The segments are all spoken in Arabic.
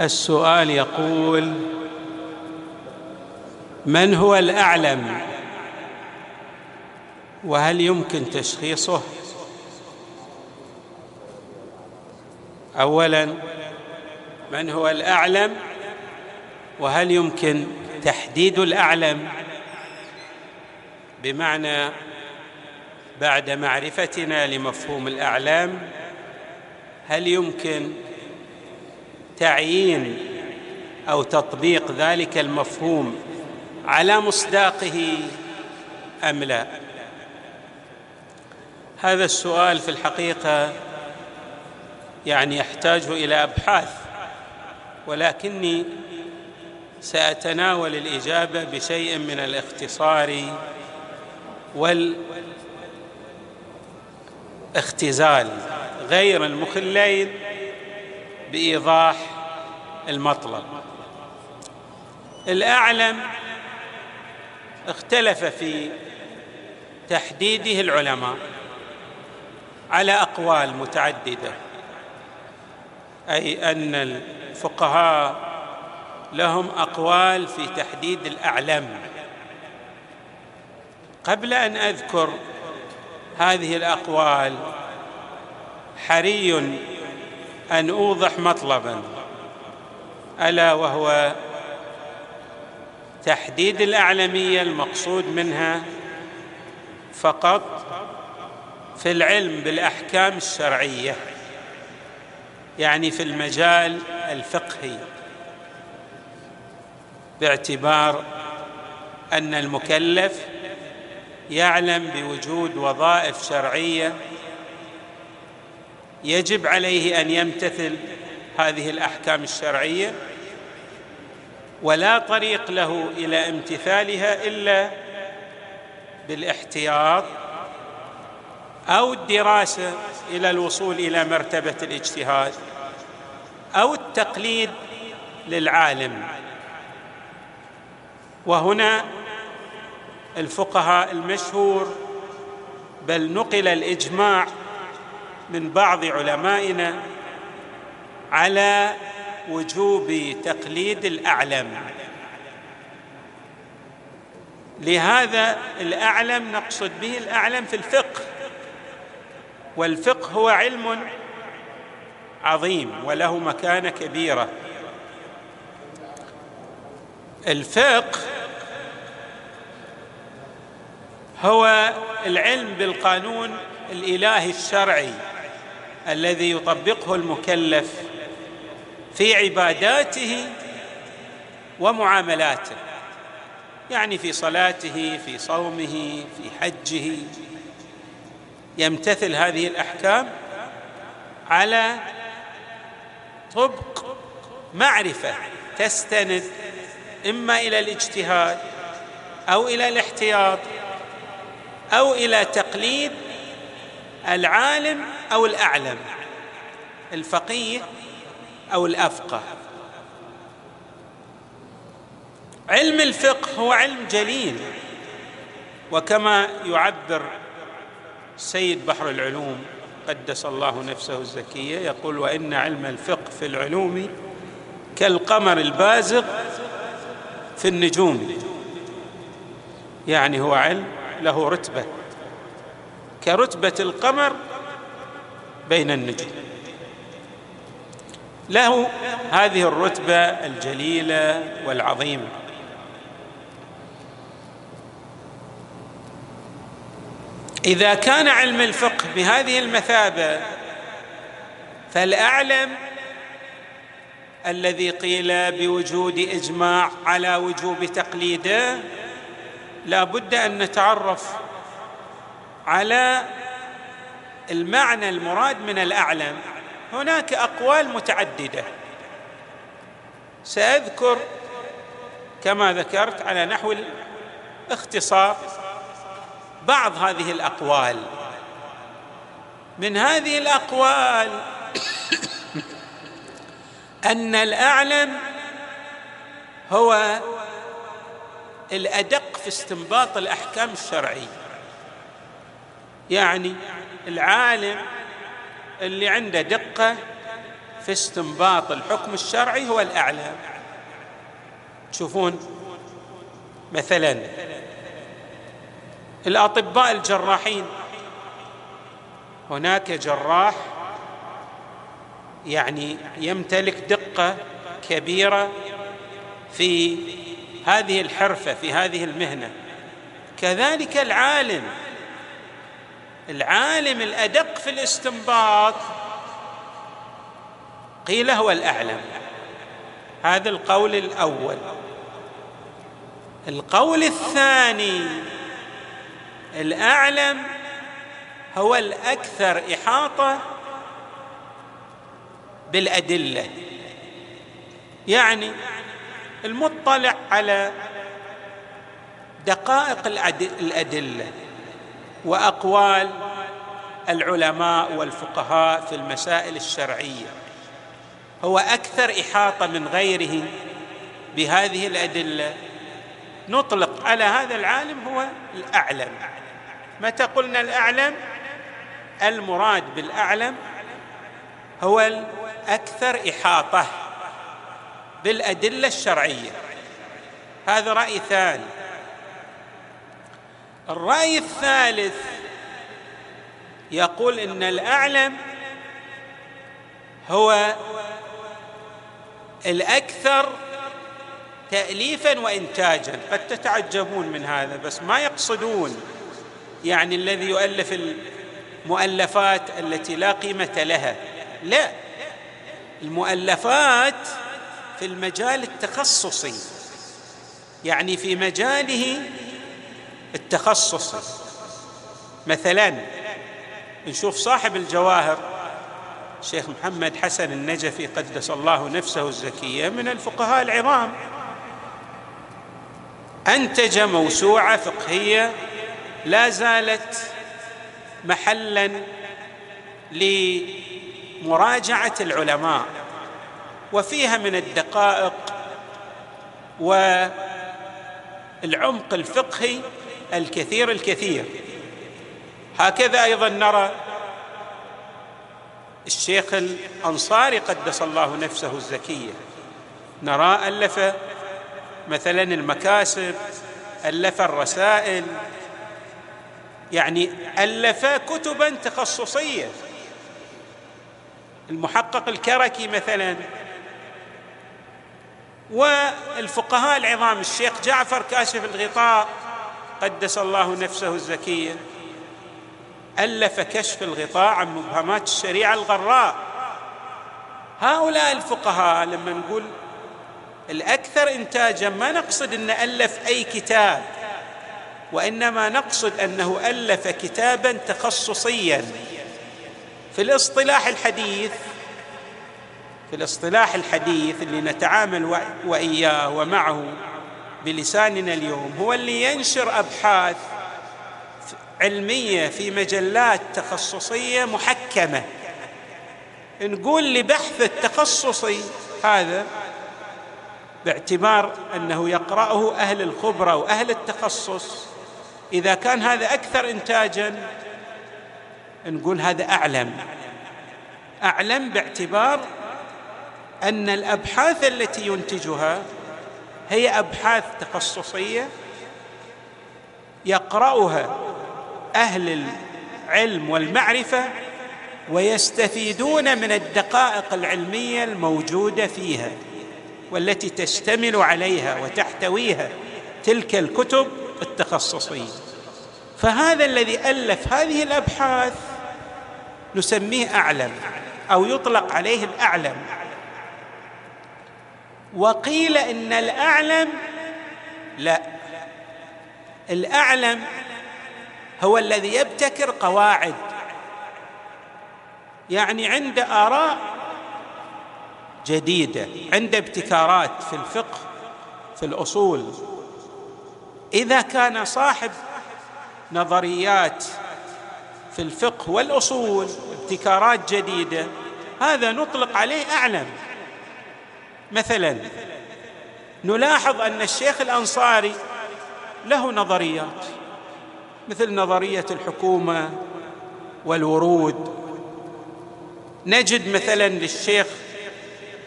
السؤال يقول من هو الأعلم؟ وهل يمكن تشخيصه؟ اولا من هو الأعلم؟ وهل يمكن تحديد الأعلم؟ بمعنى بعد معرفتنا لمفهوم الأعلام هل يمكن تعيين أو تطبيق ذلك المفهوم على مصداقه أم لا؟ هذا السؤال في الحقيقة يعني يحتاج إلى أبحاث ولكني سأتناول الإجابة بشيء من الاختصار والاختزال غير المخلين بإيضاح المطلب. الأعلم اختلف في تحديده العلماء على أقوال متعددة أي أن الفقهاء لهم أقوال في تحديد الأعلم. قبل أن أذكر هذه الأقوال حري أن أوضح مطلبا. ألا وهو تحديد الاعلميه المقصود منها فقط في العلم بالأحكام الشرعية يعني في المجال الفقهي باعتبار أن المكلف يعلم بوجود وظائف شرعية يجب عليه أن يمتثل هذه الأحكام الشرعية ولا طريق له إلى امتثالها إلا بالاحتياط أو الدراسة إلى الوصول إلى مرتبة الاجتهاد أو التقليد للعالم. وهنا الفقهاء المشهور بل نقل الإجماع من بعض علمائنا على وجوب تقليد الأعلم. لهذا الأعلم نقصد به الأعلم في الفقه والفقه هو علم عظيم وله مكانة كبيرة. الفقه هو العلم بالقانون الإلهي الشرعي. الذي يطبقه المكلف في عباداته ومعاملاته يعني في صلاته في صومه في حجه. يمتثل هذه الأحكام على طبق معرفة تستند إما إلى الاجتهاد أو إلى الاحتياط أو إلى تقليد العالم أو الأعلم الفقيه أو الأفقه. علم الفقه هو علم جليل وكما يعبر سيد بحر العلوم قدس الله نفسه الزكية يقول وإن علم الفقه في العلوم كالقمر البازغ في النجوم. يعني هو علم له رتبة كرتبة القمر بين النجوم. له هذه الرتبة الجليلة والعظيمة. إذا كان علم الفقه بهذه المثابة فالأعلم الذي قيل بوجود إجماع على وجوب تقليده لا بد أن نتعرف على المعنى المراد من الأعلم هناك أقوال متعددة. سأذكر كما ذكرت على نحو الاختصار بعض هذه الأقوال. من هذه الأقوال أن الأعلم هو الأدق في استنباط الأحكام الشرعية. يعني العالم اللي عنده دقة في استنباط الحكم الشرعي هو الاعلم تشوفون مثلا الأطباء الجراحين. هناك جراح يعني يمتلك دقة كبيرة في هذه الحرفة في هذه المهنة. كذلك العالم العالم الأدق في الاستنباط. قيل هو الأعلم. هذا القول الأول. القول الثاني الأعلم هو الأكثر إحاطة بالأدلة. يعني المطلع على دقائق الأدلة. وأقوال العلماء والفقهاء في المسائل الشرعية. هو أكثر إحاطة من غيره بهذه الأدلة. نطلق على هذا العالم هو الأعلم. متى قلنا الأعلم؟ المراد بالأعلم هو الأكثر إحاطة بالأدلة الشرعية. هذا رأي ثاني. الرأي الثالث يقول إن الأعلم هو الأكثر تاليفا وانتاجا. قد تتعجبون من هذا بس ما يقصدون يعني الذي يؤلف المؤلفات التي لا قيمة لها. لا المؤلفات في المجال التخصصي يعني في مجاله التخصصي مثلا نشوف صاحب الجواهر الشيخ محمد حسن النجفي قدس الله نفسه الزكية من الفقهاء العظام. أنتج موسوعة فقهية لا زالت محلا لمراجعة العلماء وفيها من الدقائق والعمق الفقهي الكثير الكثير. هكذا أيضا نرى الشيخ الأنصاري قدس الله نفسه الزكية. نرى ألف مثلا المكاسب ألف الرسائل يعني ألف كتبا تخصصية. المحقق الكركي مثلا والفقهاء العظام الشيخ جعفر كاشف الغطاء قدس الله نفسه الزكية ألف كشف الغطاء عن مبهمات الشريعة الغراء. هؤلاء الفقهاء لما نقول الأكثر انتاجا ما نقصد إن ألف أي كتاب وإنما نقصد أنه ألف كتابا تخصصيا. في الاصطلاح الحديث في الاصطلاح الحديث اللي نتعامل وإياه ومعه بلساننا اليوم هو اللي ينشر أبحاث علمية في مجلات تخصصية محكمة. نقول لبحث التخصصي هذا باعتبار أنه يقرأه أهل الخبرة وأهل التخصص. إذا كان هذا أكثر انتاجا نقول هذا أعلم. أعلم باعتبار أن الأبحاث التي ينتجها هي أبحاث تخصصية يقرأها أهل العلم والمعرفة ويستفيدون من الدقائق العلمية الموجودة فيها والتي تشتمل عليها وتحتويها تلك الكتب التخصصية. فهذا الذي ألف هذه الأبحاث نسميه أعلم أو يطلق عليه الأعلم. وقيل إن الأعلم لا. الأعلم هو الذي يبتكر قواعد. يعني عند آراء جديدة عند ابتكارات في الفقه في الأصول. إذا كان صاحب نظريات في الفقه والأصول ابتكارات جديدة هذا نطلق عليه أعلم. مثلا نلاحظ أن الشيخ الأنصاري له نظريات مثل نظرية الحكومة والورود. نجد مثلا للشيخ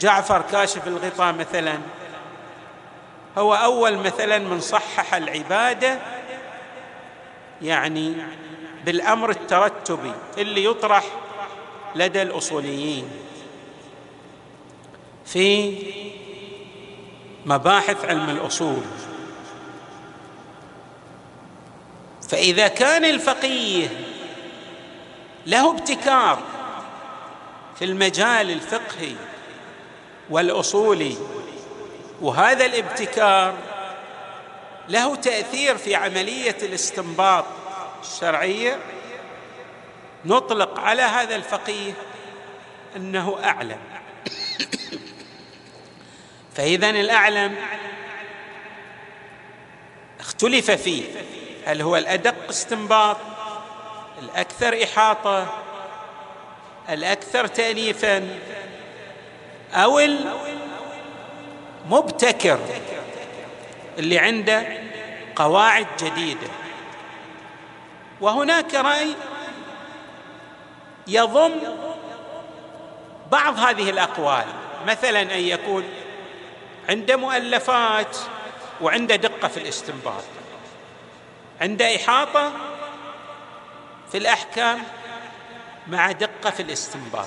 جعفر كاشف الغطاء مثلا. هو أول مثلا من صحح العبادة يعني بالأمر الترتبي اللي يطرح لدى الأصوليين. في مباحث علم الأصول. فإذا كان الفقيه له ابتكار في المجال الفقهي والأصولي وهذا الابتكار له تأثير في عملية الاستنباط الشرعية نطلق على هذا الفقيه أنه أعلم. فإذا الأعلم اختلف فيه. هل هو الأدق استنباط؟ الأكثر إحاطة؟ الأكثر تاليفا؟ أو المبتكر اللي عنده قواعد جديدة. وهناك رأي يضم بعض هذه الأقوال. مثلا أن يكون عنده مؤلفات وعنده دقة في الاستنباط. عنده إحاطة في الأحكام مع دقة في الاستنباط.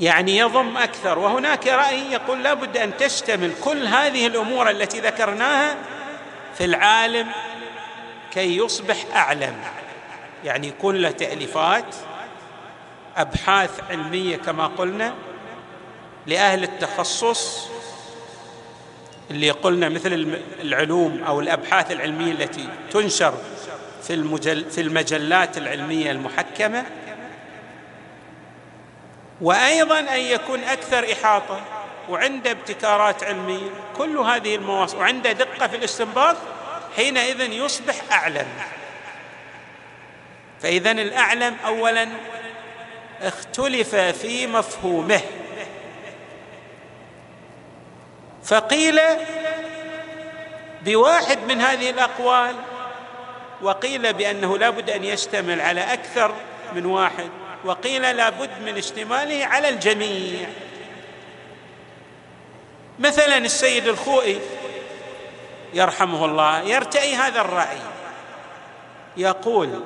يعني يضم أكثر. وهناك رأي يقول لابد أن تشتمل كل هذه الأمور التي ذكرناها في العالم كي يصبح أعلم. يعني يكون له تأليفات أبحاث علمية كما قلنا لأهل التخصص اللي قلنا مثل العلوم أو الأبحاث العلمية التي تنشر في المجل في المجلات العلمية المحكمة وأيضا أن يكون أكثر إحاطة وعنده ابتكارات علمية. كل هذه المواصف وعنده دقة في الاستنباط حينئذ يصبح أعلم. فاذا الأعلم اولا اختلف في مفهومه. فقيل بواحد من هذه الأقوال وقيل بأنه لا بد أن يشتمل على أكثر من واحد وقيل لا بد من اشتماله على الجميع. مثلا السيد الخوئي يرحمه الله يرتئي هذا الرأي يقول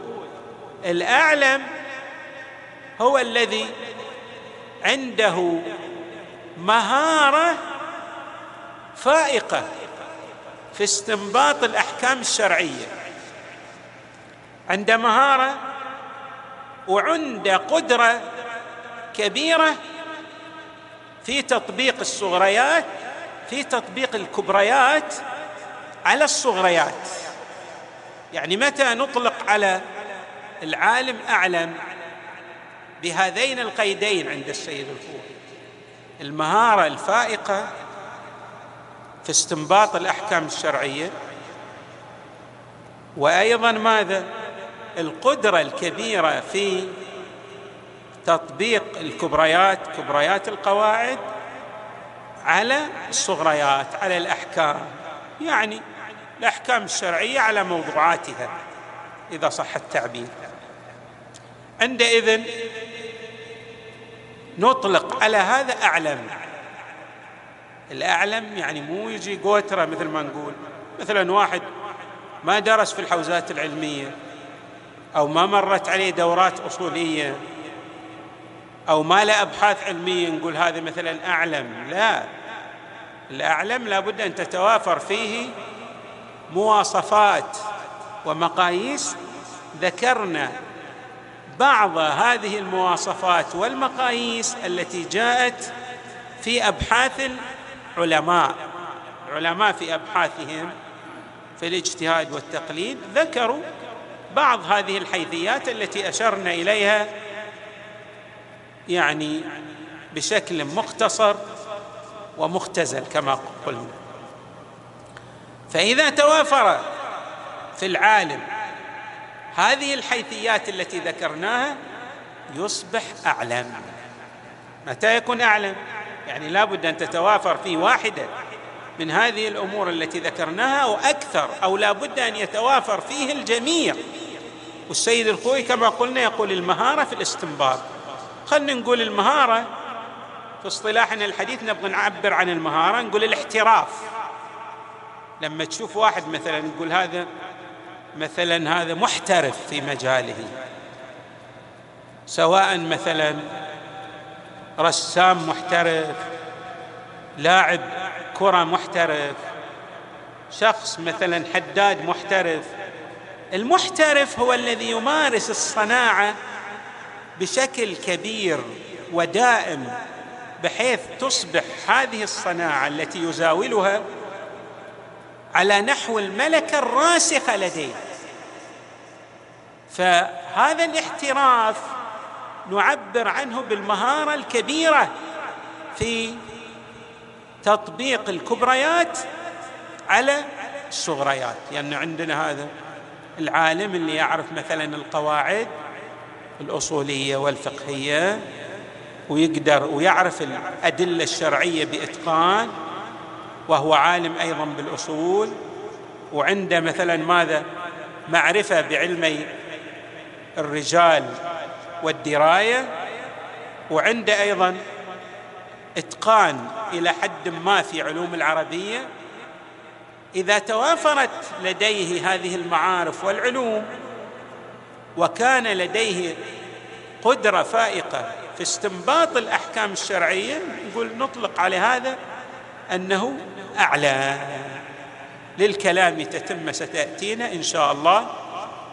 الأعلم هو الذي عنده مهارة فائقة في استنباط الأحكام الشرعية. عنده مهارة وعنده قدرة كبيرة في تطبيق الصغريات في تطبيق الكبريات على الصغريات. يعني متى نطلق على العالم أعلم بهذين القيدين عند السيد الخوئي المهارة الفائقة في استنباط الأحكام الشرعية. وأيضا ماذا؟ القدرة الكبيرة في تطبيق الكبريات كبريات القواعد على الصغريات على الأحكام يعني الأحكام الشرعية على موضوعاتها إذا صح التعبير. عندئذ نطلق على هذا أعلم. الأعلم يعني مو يجي قوترة مثل ما نقول. مثلا واحد ما درس في الحوزات العلمية أو ما مرت عليه دورات أصولية أو ما له أبحاث علمية نقول هذا مثلا أعلم. لا. الأعلم لابد أن تتوافر فيه مواصفات ومقاييس. ذكرنا بعض هذه المواصفات والمقاييس التي جاءت في أبحاث العلماء العلماء في أبحاثهم في الاجتهاد والتقليد ذكروا بعض هذه الحيثيات التي أشرنا إليها يعني بشكل مختصر ومختزل كما قلنا. فإذا توافر في العالم هذه الحيثيات التي ذكرناها يصبح أعلم. متى يكون أعلم؟ يعني لابد أن تتوافر في واحدة من هذه الأمور التي ذكرناها أو أكثر أو لابد أن يتوافر فيه الجميع. والسيد الخوي كما قلنا يقول المهارة في الاستنباط. خلنا نقول المهارة في اصطلاحنا الحديث نبغى نعبر عن المهارة نقول الاحتراف. لما تشوف واحد مثلا نقول هذا مثلا هذا محترف في مجاله. سواء مثلا رسام محترف لاعب كرة محترف شخص مثلا حداد محترف. المحترف هو الذي يمارس الصناعة بشكل كبير ودائم بحيث تصبح هذه الصناعة التي يزاولها على نحو الملكة الراسخة لديه. فهذا الاحتراف نعبر عنه بالمهارة الكبيرة في تطبيق الكبريات على الصغريات. لأن يعني عندنا هذا العالم اللي يعرف مثلا القواعد الأصولية والفقهية ويقدر ويعرف الأدلة الشرعية بإتقان وهو عالم أيضا بالأصول وعنده مثلا ماذا؟ معرفة بعلمي الرجال والدراية وعنده أيضا إتقان إلى حد ما في علوم العربية. إذا توافرت لديه هذه المعارف والعلوم وكان لديه قدرة فائقة في استنباط الأحكام الشرعية نقول نطلق على هذا أنه أعلى. للكلام تتم ستأتينا إن شاء الله.